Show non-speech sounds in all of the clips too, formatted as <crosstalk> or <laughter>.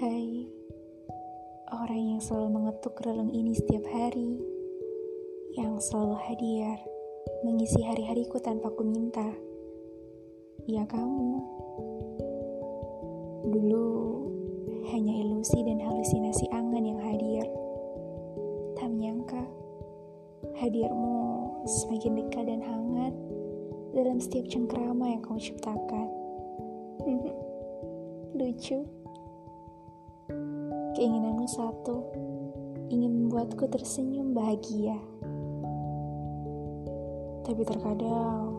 Hai, orang yang selalu mengetuk relung ini setiap hari, yang selalu hadir, mengisi hari-hariku tanpa ku minta. Ya kamu. Dulu hanya ilusi dan halusinasi angan yang hadir. Tak menyangka, hadirmu semakin dekat dan hangat dalam setiap cengkrama yang kamu ciptakan. <laughs> Lucu. Keinginanmu satu, ingin membuatku tersenyum bahagia. Tapi terkadang,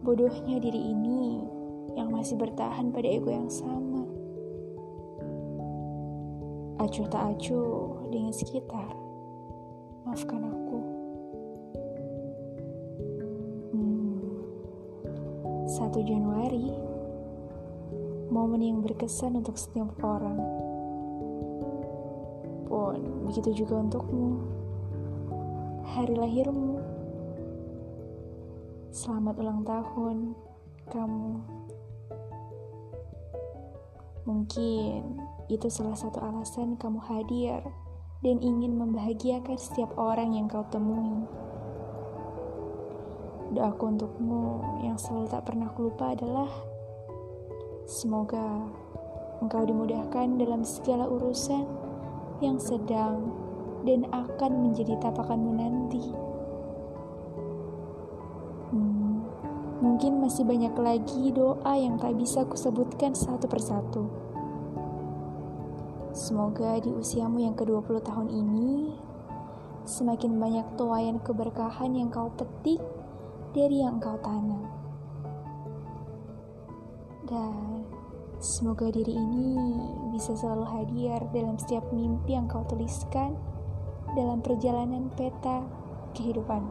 bodohnya diri ini yang masih bertahan pada ego yang sama. Acuh tak acuh dengan sekitar. Maafkan aku. Hmm, 1 Januari, momen yang berkesan untuk setiap orang begitu juga untukmu. Hari lahirmu. Selamat ulang tahun, kamu. Mungkin itu salah satu alasan kamu hadir dan ingin membahagiakan setiap orang yang kau temui. Doaku untukmu yang selalu tak pernah lupa adalah semoga engkau dimudahkan dalam segala urusan yang sedang dan akan menjadi tapakanmu nanti. Hmm, mungkin masih banyak lagi doa yang tak bisa kusebutkan satu persatu. Semoga di usiamu yang ke-20 tahun ini, semakin banyak tuayan keberkahan yang kau petik dari yang kau tanam. Dan Semoga diri ini bisa selalu hadir dalam setiap mimpi yang kau tuliskan dalam perjalanan peta kehidupan.